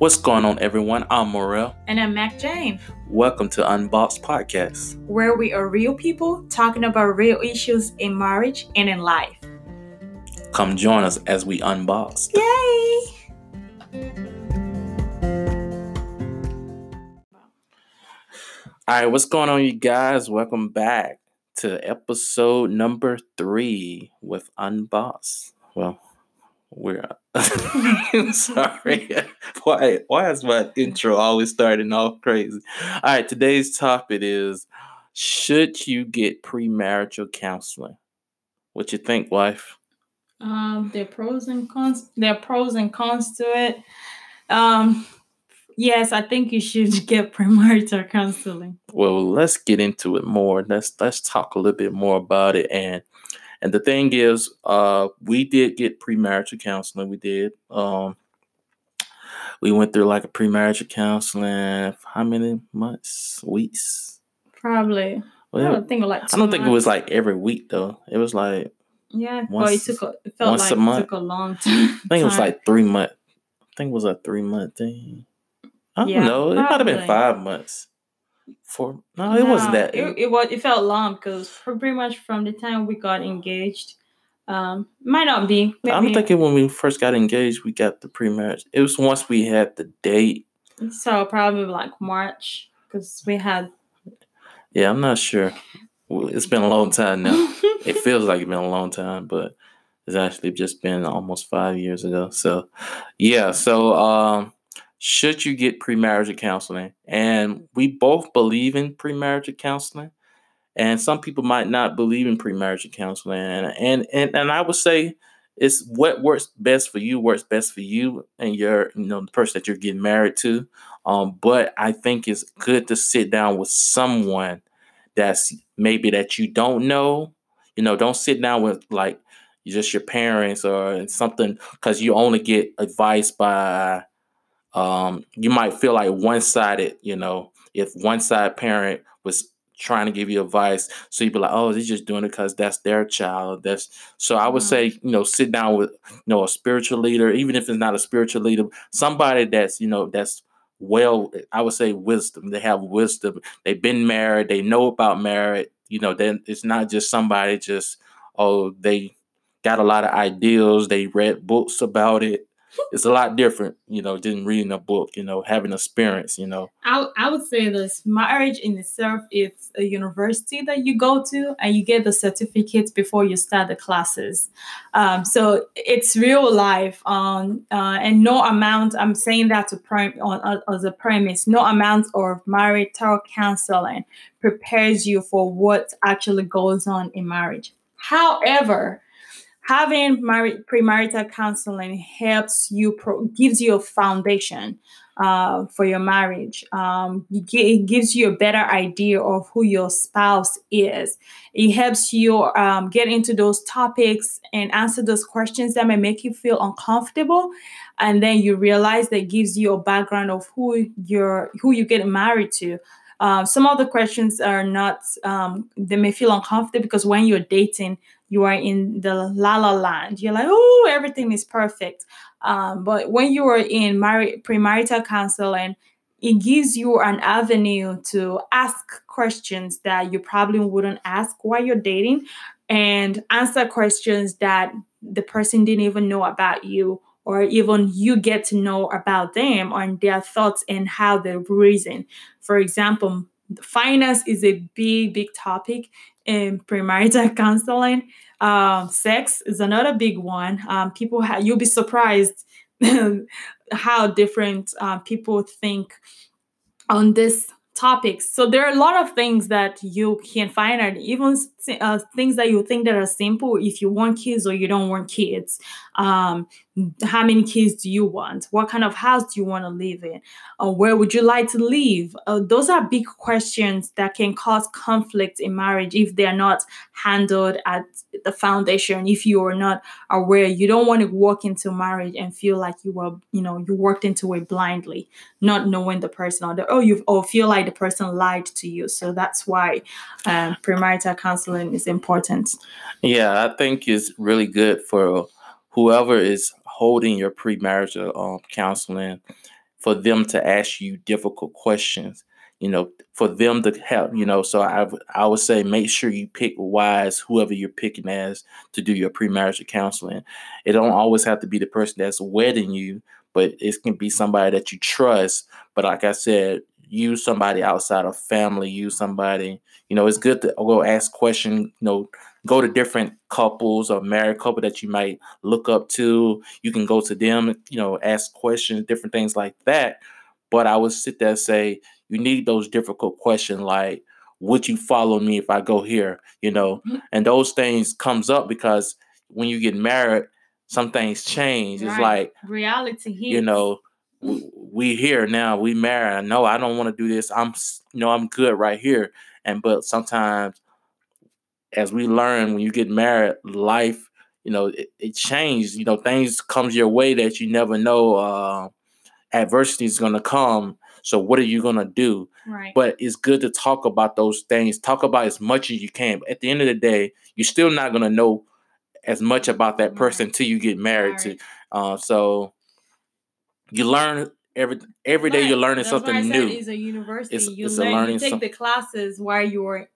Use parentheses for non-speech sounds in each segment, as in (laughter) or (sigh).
What's going on, everyone? I'm Morel. And I'm Mac Jane. Welcome to Unboxed Podcast, where we are real people talking about real issues in marriage and in life. Come join us as we unbox. Yay! All right, what's going on, you guys? Welcome back to episode number three with Unboxed. Well, we're (laughs) (laughs) sorry. why why is my intro always starting off crazy? All right, today's topic is should you get premarital counseling? What you think, wife? Um, there are pros and cons. There are pros and cons to it. Um, yes, I think you should (laughs) get premarital counseling. Well, let's get into it more. Let's let's talk a little bit more about it and and the thing is, uh, we did get premarital counseling. We did. Um, we went through like a premarital counseling. How many months? Weeks? Probably. Well, I don't think it was like. I don't think it was like every week though. It was like. Yeah. Once, it took. A, it felt like a month. it took a long time. I think it was like three months. I think it was a three month thing. I don't yeah, know. It might have been five months. For no, it no, wasn't that. It, it was. It felt long because pretty much from the time we got engaged, um, might not be. Maybe. I'm thinking when we first got engaged, we got the pre-marriage. It was once we had the date. So probably like March because we had. Yeah, I'm not sure. It's been a long time now. (laughs) it feels like it's been a long time, but it's actually just been almost five years ago. So, yeah. So, um, should you get premarital counseling? And we both believe in premarital counseling. And some people might not believe in premarital counseling. And and and, and I would say it's what works best for you works best for you and your you know the person that you're getting married to. Um, but I think it's good to sit down with someone that's maybe that you don't know. You know, don't sit down with like just your parents or something because you only get advice by um, you might feel like one sided, you know, if one side parent was trying to give you advice, so you'd be like, oh, they're just doing it because that's their child. That's so I would say, mm-hmm. you know, sit down with you know a spiritual leader, even if it's not a spiritual leader, somebody that's you know that's well, I would say wisdom. They have wisdom. They've been married. They know about marriage. You know, then it's not just somebody just oh they got a lot of ideals. They read books about it it's a lot different, you know, than reading a book, you know, having experience, you know. I, I would say this marriage in itself is a university that you go to and you get the certificate before you start the classes. Um, so it's real life um, uh, and no amount, I'm saying that to prime on, uh, as a premise, no amount of marital counseling prepares you for what actually goes on in marriage. However, having married premarital counseling helps you pro- gives you a foundation uh, for your marriage. Um, it gives you a better idea of who your spouse is. It helps you um, get into those topics and answer those questions that may make you feel uncomfortable. And then you realize that gives you a background of who you're who you get married to. Uh, some of the questions are not um, they may feel uncomfortable because when you're dating you are in the la la land. You're like, oh, everything is perfect. Um, but when you are in mar- premarital counseling, it gives you an avenue to ask questions that you probably wouldn't ask while you're dating and answer questions that the person didn't even know about you or even you get to know about them and their thoughts and how they reason. For example, finance is a big, big topic in premarital (laughs) counseling. Um, sex is another big one. Um, people, ha- you'll be surprised (laughs) how different uh, people think on this topics. So there are a lot of things that you can find and even uh, things that you think that are simple. If you want kids or you don't want kids, um, how many kids do you want? What kind of house do you want to live in? Uh, where would you like to live? Uh, those are big questions that can cause conflict in marriage if they are not handled at the foundation. If you are not aware, you don't want to walk into marriage and feel like you were, you know, you worked into it blindly, not knowing the person or the, oh, you or feel like the person lied to you. So that's why um, premarital counseling is important. Yeah, I think it's really good for whoever is holding your premarital um, counseling for them to ask you difficult questions you know, for them to help, you know. So I I would say make sure you pick wise whoever you're picking as to do your premarital counseling. It don't always have to be the person that's wedding you, but it can be somebody that you trust. But like I said, use somebody outside of family, use somebody, you know, it's good to go ask questions, you know, go to different couples or married couple that you might look up to. You can go to them, you know, ask questions, different things like that. But I would sit there and say, you need those difficult questions like, would you follow me if I go here? You know, mm-hmm. and those things comes up because when you get married, some things change. Right. It's like reality here. You know, we, here now, we married. No, I don't want to do this. I'm you know, I'm good right here. And but sometimes as we learn when you get married, life, you know, it, it changes. You know, things comes your way that you never know. Uh, adversity is gonna come so what are you gonna do? Right. But it's good to talk about those things. Talk about as much as you can. But at the end of the day, you're still not gonna know as much about that person right. until you get married right. to. Uh, so you learn every every day. You're learning That's something new. It's a university. It's, you it's learn. You take some... the classes while you're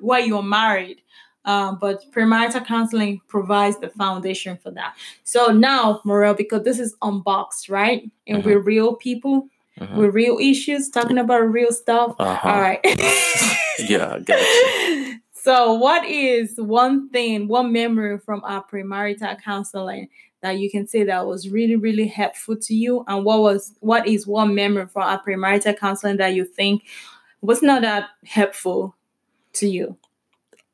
while you're married. Um, but premarital counseling provides the foundation for that. So now, Morel, because this is unboxed, right? And mm-hmm. we're real people, mm-hmm. with real issues, talking about real stuff. Uh-huh. All right. (laughs) yeah, gotcha. (laughs) So, what is one thing, one memory from our premarital counseling that you can say that was really, really helpful to you? And what was, what is one memory from our premarital counseling that you think was not that helpful to you?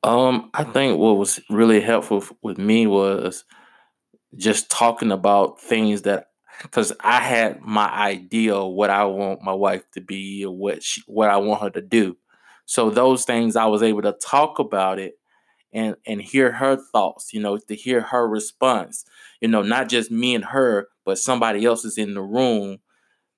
Um, I think what was really helpful with me was just talking about things that because I had my idea of what I want my wife to be or what she, what I want her to do. So those things I was able to talk about it and and hear her thoughts, you know, to hear her response. You know, not just me and her, but somebody else is in the room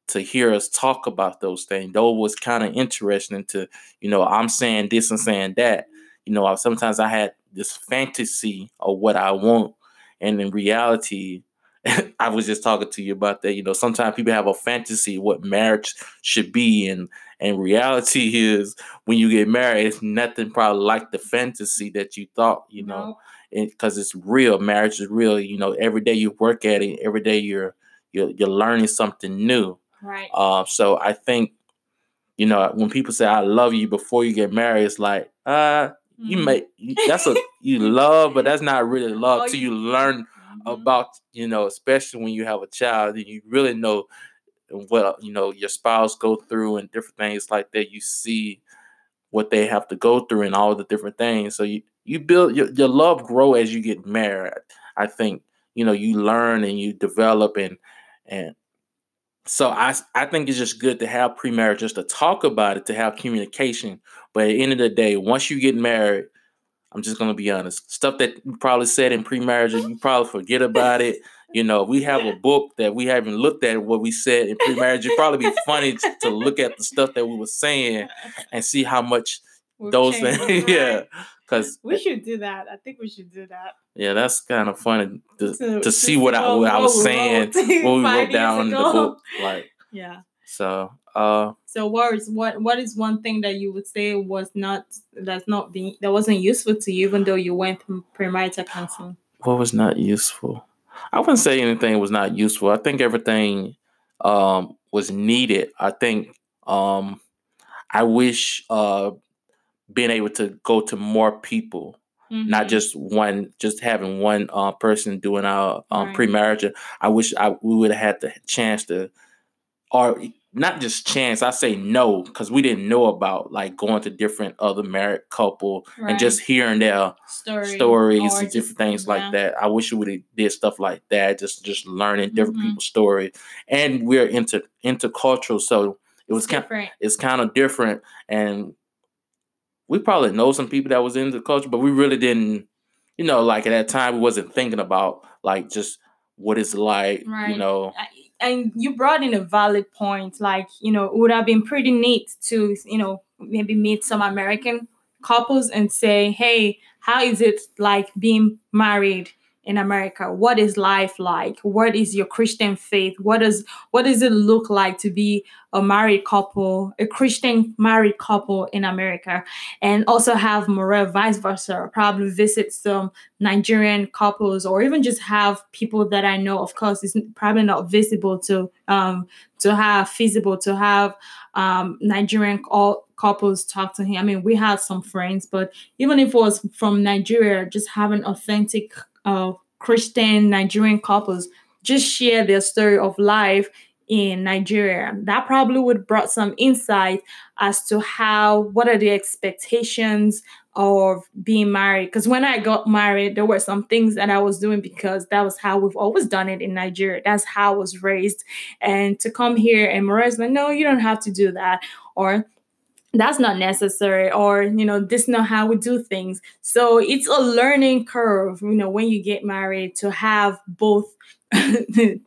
to hear us talk about those things. Though it was kind of interesting to, you know, I'm saying this and saying that. You know, sometimes I had this fantasy of what I want, and in reality, (laughs) I was just talking to you about that. You know, sometimes people have a fantasy what marriage should be, and and reality (laughs) is when you get married, it's nothing probably like the fantasy that you thought. You know, because it's real. Marriage is real. You know, every day you work at it, every day you're you're, you're learning something new. Right. Uh, so I think, you know, when people say "I love you" before you get married, it's like, uh, you mm-hmm. may that's a you (laughs) love, but that's not really love. Oh, till you learn mm-hmm. about you know, especially when you have a child and you really know what you know your spouse go through and different things like that. You see what they have to go through and all the different things. So you you build your, your love grow as you get married. I think you know you learn and you develop and and so I I think it's just good to have pre-marriage just to talk about it to have communication. But at the end of the day, once you get married, I'm just gonna be honest. Stuff that you probably said in pre-marriage, you probably forget about it. You know, we have a book that we haven't looked at what we said in pre-marriage. It'd probably be funny to, to look at the stuff that we were saying and see how much We've those things. (laughs) yeah, because we should do that. I think we should do that. Yeah, that's kind of funny to, to, to see what I what I was saying (laughs) when we wrote down in the book. Like, yeah. So, uh, so what is what what is one thing that you would say was not that's not being that wasn't useful to you, even though you went premarital counseling? What was not useful? I wouldn't say anything was not useful. I think everything um, was needed. I think um, I wish uh, being able to go to more people Mm-hmm. not just one just having one uh, person doing our um, right. pre-marriage i wish I, we would have had the chance to or not just chance. I say no because we didn't know about like going to different other married couple right. and just hearing their Story. stories and different things yeah. like that. I wish we would have did stuff like that. Just just learning different mm-hmm. people's stories. And we're into intercultural, so it was kind. It's kind of different, and we probably know some people that was into the culture, but we really didn't. You know, like at that time, we wasn't thinking about like just what it's like. Right. You know. And you brought in a valid point like you know it would have been pretty neat to you know maybe meet some american couples and say hey how is it like being married in America? What is life like? What is your Christian faith? What does what does it look like to be a married couple, a Christian married couple in America? And also have Morel vice versa, probably visit some Nigerian couples or even just have people that I know. Of course, it's probably not visible to um to have feasible to have um Nigerian all couples talk to him. I mean, we had some friends, but even if it was from Nigeria, just having authentic uh, Christian Nigerian couples just share their story of life in Nigeria. That probably would brought some insight as to how what are the expectations of being married. Because when I got married, there were some things that I was doing because that was how we've always done it in Nigeria. That's how I was raised. And to come here and Mariah's like, no, you don't have to do that. Or that's not necessary or you know this is not how we do things. So it's a learning curve you know when you get married to have both (laughs)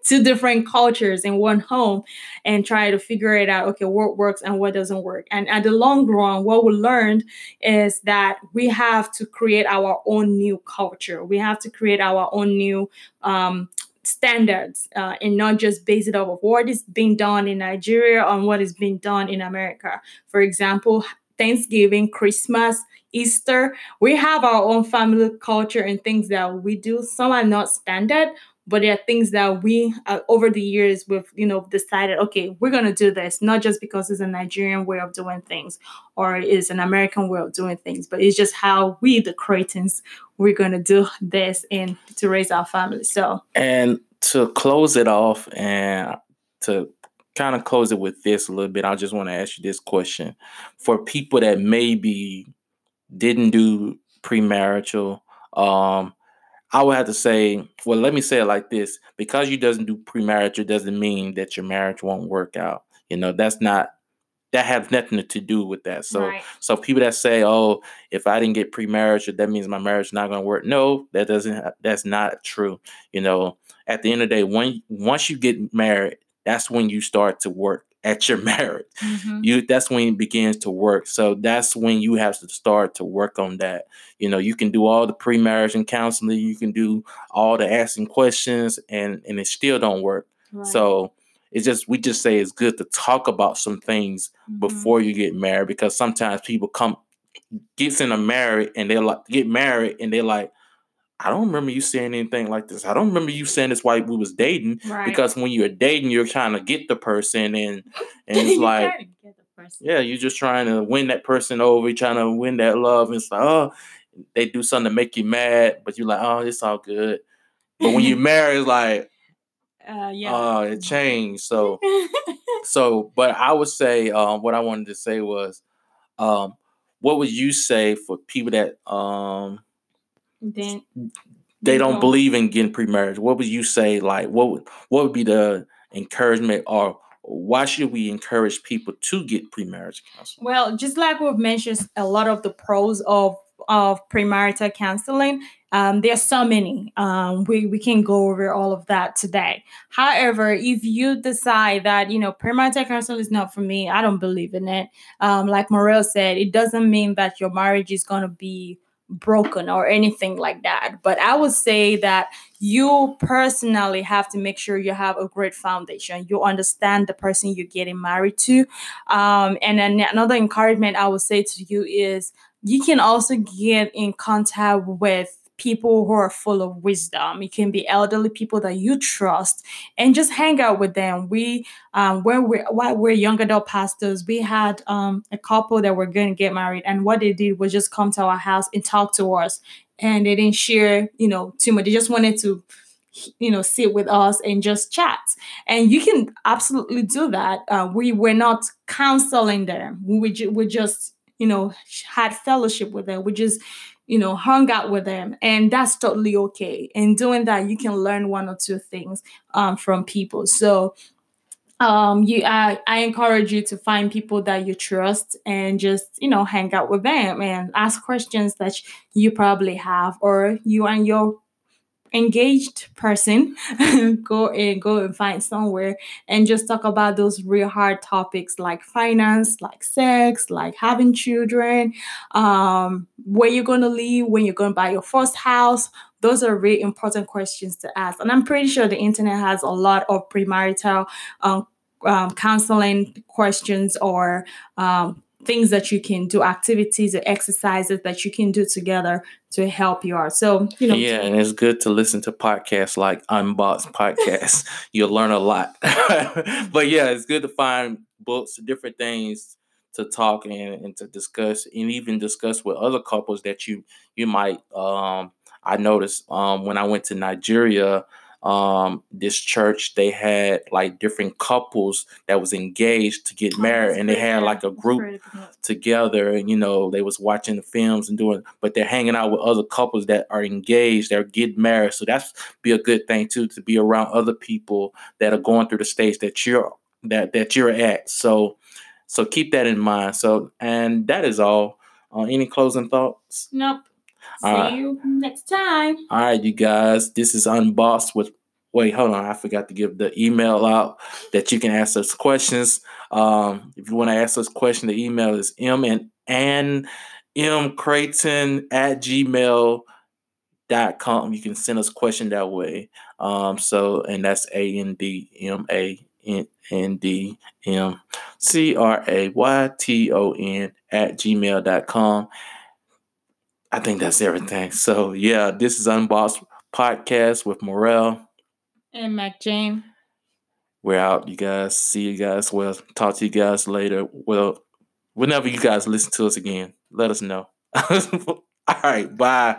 two different cultures in one home and try to figure it out okay what works and what doesn't work. And at the long run what we learned is that we have to create our own new culture. We have to create our own new um, standards uh, and not just base it off of what is being done in Nigeria on what is being done in America. For example, Thanksgiving, Christmas, Easter, we have our own family culture and things that we do. Some are not standard, but there are things that we uh, over the years we've you know decided okay we're going to do this not just because it's a nigerian way of doing things or it's an american way of doing things but it's just how we the Craytons we're going to do this and to raise our family so. And to close it off and to kind of close it with this a little bit i just want to ask you this question. For people that maybe didn't do premarital um I would have to say, well, let me say it like this: because you doesn't do premarital doesn't mean that your marriage won't work out. You know, that's not that has nothing to do with that. So, right. so people that say, "Oh, if I didn't get premarital, that means my marriage is not going to work." No, that doesn't. That's not true. You know, at the end of the day, when once you get married, that's when you start to work at your marriage. Mm-hmm. You that's when it begins to work. So that's when you have to start to work on that. You know, you can do all the pre-marriage and counseling, you can do all the asking questions and and it still don't work. Right. So it's just we just say it's good to talk about some things mm-hmm. before you get married because sometimes people come gets in a married and they like get married and they're like I don't remember you saying anything like this. I don't remember you saying this while we was dating. Right. Because when you're dating, you're trying to get the person and (laughs) and it's like Yeah, you're just trying to win that person over, you're trying to win that love. And it's like, oh, they do something to make you mad, but you're like, oh, it's all good. But when you (laughs) marry, it's like, uh, yeah. Oh, it changed. So, (laughs) so, but I would say, um, what I wanted to say was, um, what would you say for people that, um, then they don't believe in getting pre-marriage. What would you say? Like, what would what would be the encouragement, or why should we encourage people to get pre-marriage counseling? Well, just like we've mentioned, a lot of the pros of of premarital counseling. Um, there are so many. Um, we we can go over all of that today. However, if you decide that you know premarital counseling is not for me, I don't believe in it. Um, like Morel said, it doesn't mean that your marriage is going to be broken or anything like that. But I would say that you personally have to make sure you have a great foundation. You understand the person you're getting married to. Um, and then another encouragement I would say to you is you can also get in contact with people who are full of wisdom. It can be elderly people that you trust, and just hang out with them. We, um, when we while we're young adult pastors, we had um, a couple that were going to get married, and what they did was just come to our house and talk to us, and they didn't share, you know, too much. They just wanted to you know sit with us and just chat and you can absolutely do that uh, we were not counseling them we, ju- we just you know had fellowship with them we just you know, hung out with them, and that's totally okay. And doing that, you can learn one or two things um, from people. So, um, you, I, I encourage you to find people that you trust and just, you know, hang out with them and ask questions that you probably have, or you and your engaged person (laughs) go and go and find somewhere and just talk about those real hard topics like finance like sex like having children um where you're going to live when you're going to buy your first house those are really important questions to ask. And I'm pretty sure the internet has a lot of premarital um, um, counseling questions or um, things that you can do, activities or exercises that you can do together to help you out. So, you know. Yeah, and it's good to listen to podcasts like Unboxed Podcast. (laughs) You'll learn a lot. (laughs) but yeah, it's good to find books, different things to talk and, and to discuss and even discuss with other couples that you you might um I noticed um when I went to Nigeria um this church they had like different couples that was engaged to get oh, married and they had like a group together and you know they was watching the films and doing but they're hanging out with other couples that are engaged they're getting married so that's be a good thing too to be around other people that are going through the stage that you're that that you're at so so keep that in mind. So, and that is all. Uh, any closing thoughts? Nope. See you next time. All right, you guys. This is Unboxed with. Wait, hold on. I forgot to give the email out that you can ask us questions. Um, if you want to ask us question, the email is m and and m crayton at gmail dot com. You can send us a question that way. Um, so and that's a n d m a N D M C R A Y T O N at gmail.com. I think that's everything. So, yeah, this is Unboxed Podcast with Morel and Mac Jane. We're out, you guys. See you guys. Well, talk to you guys later. Well, whenever you guys listen to us again, let us know. (laughs) All right, bye.